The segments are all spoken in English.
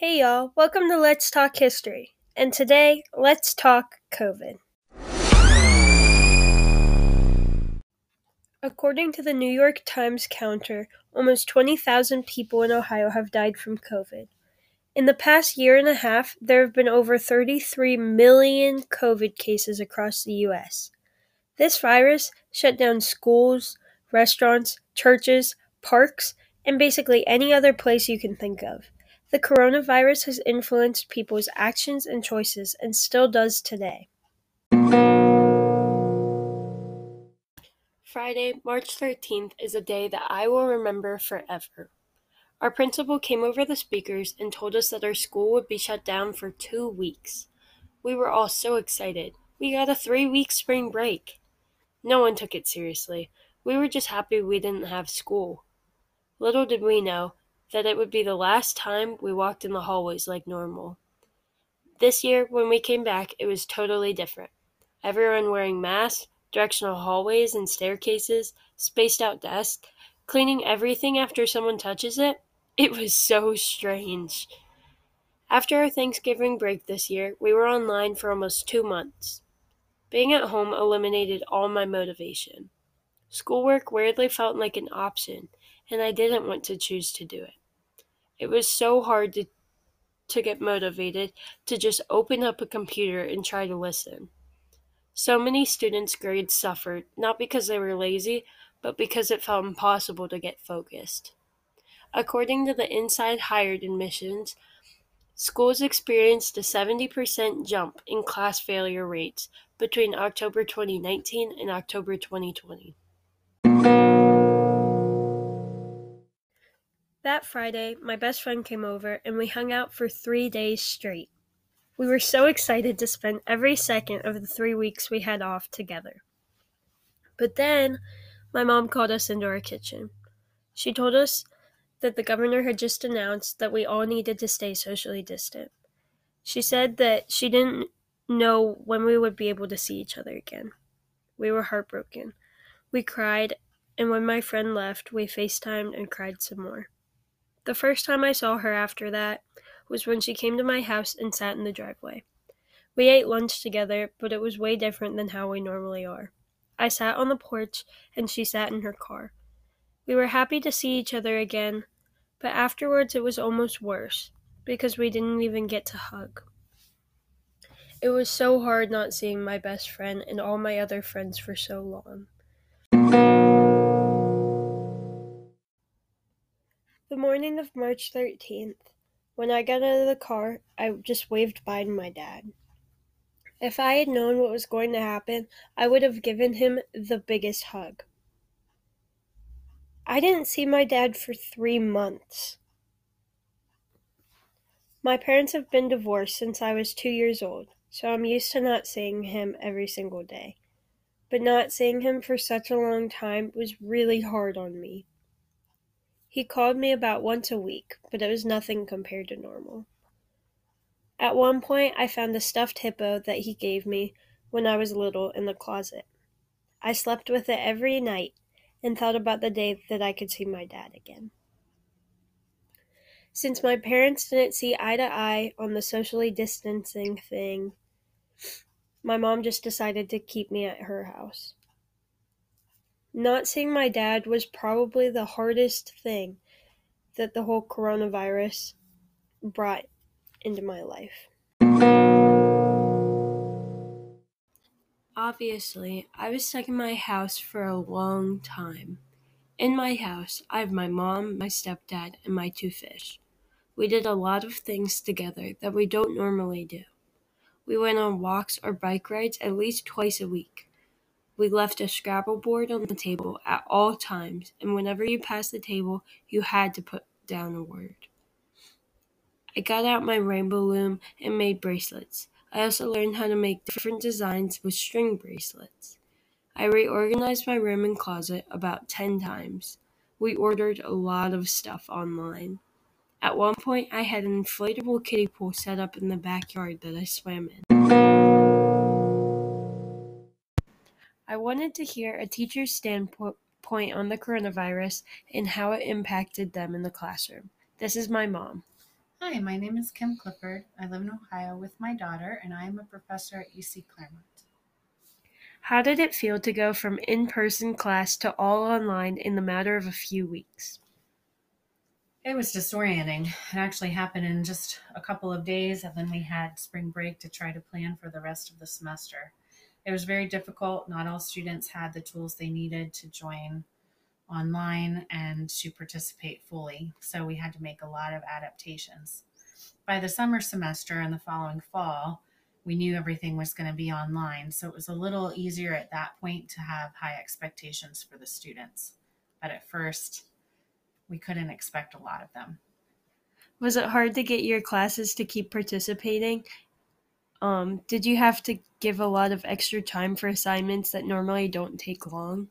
Hey y'all, welcome to Let's Talk History. And today, let's talk COVID. According to the New York Times counter, almost 20,000 people in Ohio have died from COVID. In the past year and a half, there have been over 33 million COVID cases across the U.S. This virus shut down schools, restaurants, churches, parks, and basically any other place you can think of. The coronavirus has influenced people's actions and choices and still does today. Friday, March 13th is a day that I will remember forever. Our principal came over the speakers and told us that our school would be shut down for two weeks. We were all so excited. We got a three week spring break. No one took it seriously. We were just happy we didn't have school. Little did we know that it would be the last time we walked in the hallways like normal. This year, when we came back, it was totally different. Everyone wearing masks, directional hallways and staircases, spaced out desks, cleaning everything after someone touches it. It was so strange. After our Thanksgiving break this year, we were online for almost two months. Being at home eliminated all my motivation. Schoolwork weirdly felt like an option, and I didn't want to choose to do it. It was so hard to, to get motivated to just open up a computer and try to listen. So many students' grades suffered, not because they were lazy, but because it felt impossible to get focused. According to the Inside Higher Admissions, schools experienced a 70% jump in class failure rates between October 2019 and October 2020. That Friday, my best friend came over and we hung out for three days straight. We were so excited to spend every second of the three weeks we had off together. But then, my mom called us into our kitchen. She told us that the governor had just announced that we all needed to stay socially distant. She said that she didn't know when we would be able to see each other again. We were heartbroken. We cried, and when my friend left, we FaceTimed and cried some more. The first time I saw her after that was when she came to my house and sat in the driveway. We ate lunch together, but it was way different than how we normally are. I sat on the porch and she sat in her car. We were happy to see each other again, but afterwards it was almost worse because we didn't even get to hug. It was so hard not seeing my best friend and all my other friends for so long. Morning of March 13th, when I got out of the car, I just waved bye to my dad. If I had known what was going to happen, I would have given him the biggest hug. I didn't see my dad for three months. My parents have been divorced since I was two years old, so I'm used to not seeing him every single day. But not seeing him for such a long time was really hard on me. He called me about once a week, but it was nothing compared to normal. At one point, I found a stuffed hippo that he gave me when I was little in the closet. I slept with it every night and thought about the day that I could see my dad again. Since my parents didn't see eye to eye on the socially distancing thing, my mom just decided to keep me at her house. Not seeing my dad was probably the hardest thing that the whole coronavirus brought into my life. Obviously, I was stuck in my house for a long time. In my house, I have my mom, my stepdad, and my two fish. We did a lot of things together that we don't normally do. We went on walks or bike rides at least twice a week. We left a Scrabble board on the table at all times, and whenever you passed the table, you had to put down a word. I got out my rainbow loom and made bracelets. I also learned how to make different designs with string bracelets. I reorganized my room and closet about 10 times. We ordered a lot of stuff online. At one point, I had an inflatable kiddie pool set up in the backyard that I swam in. Wanted to hear a teacher's standpoint on the coronavirus and how it impacted them in the classroom. This is my mom. Hi, my name is Kim Clifford. I live in Ohio with my daughter, and I am a professor at UC Clermont. How did it feel to go from in person class to all online in the matter of a few weeks? It was disorienting. It actually happened in just a couple of days, and then we had spring break to try to plan for the rest of the semester. It was very difficult. Not all students had the tools they needed to join online and to participate fully, so we had to make a lot of adaptations. By the summer semester and the following fall, we knew everything was going to be online, so it was a little easier at that point to have high expectations for the students. But at first, we couldn't expect a lot of them. Was it hard to get your classes to keep participating? Um, did you have to give a lot of extra time for assignments that normally don't take long?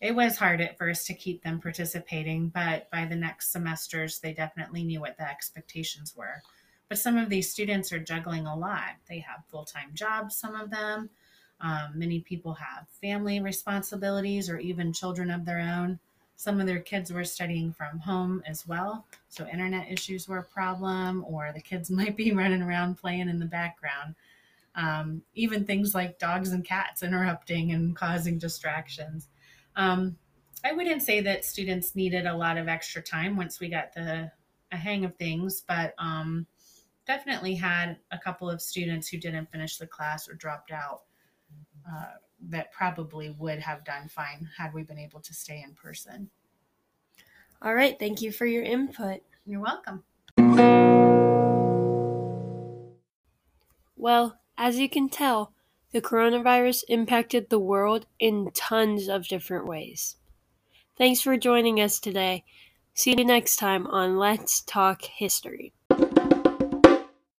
It was hard at first to keep them participating, but by the next semesters, they definitely knew what the expectations were. But some of these students are juggling a lot. They have full time jobs, some of them. Um, many people have family responsibilities or even children of their own. Some of their kids were studying from home as well. So internet issues were a problem, or the kids might be running around playing in the background. Um, even things like dogs and cats interrupting and causing distractions. Um, I wouldn't say that students needed a lot of extra time once we got the a hang of things, but um, definitely had a couple of students who didn't finish the class or dropped out. Uh, that probably would have done fine had we been able to stay in person. All right, thank you for your input. You're welcome. Well, as you can tell, the coronavirus impacted the world in tons of different ways. Thanks for joining us today. See you next time on Let's Talk History.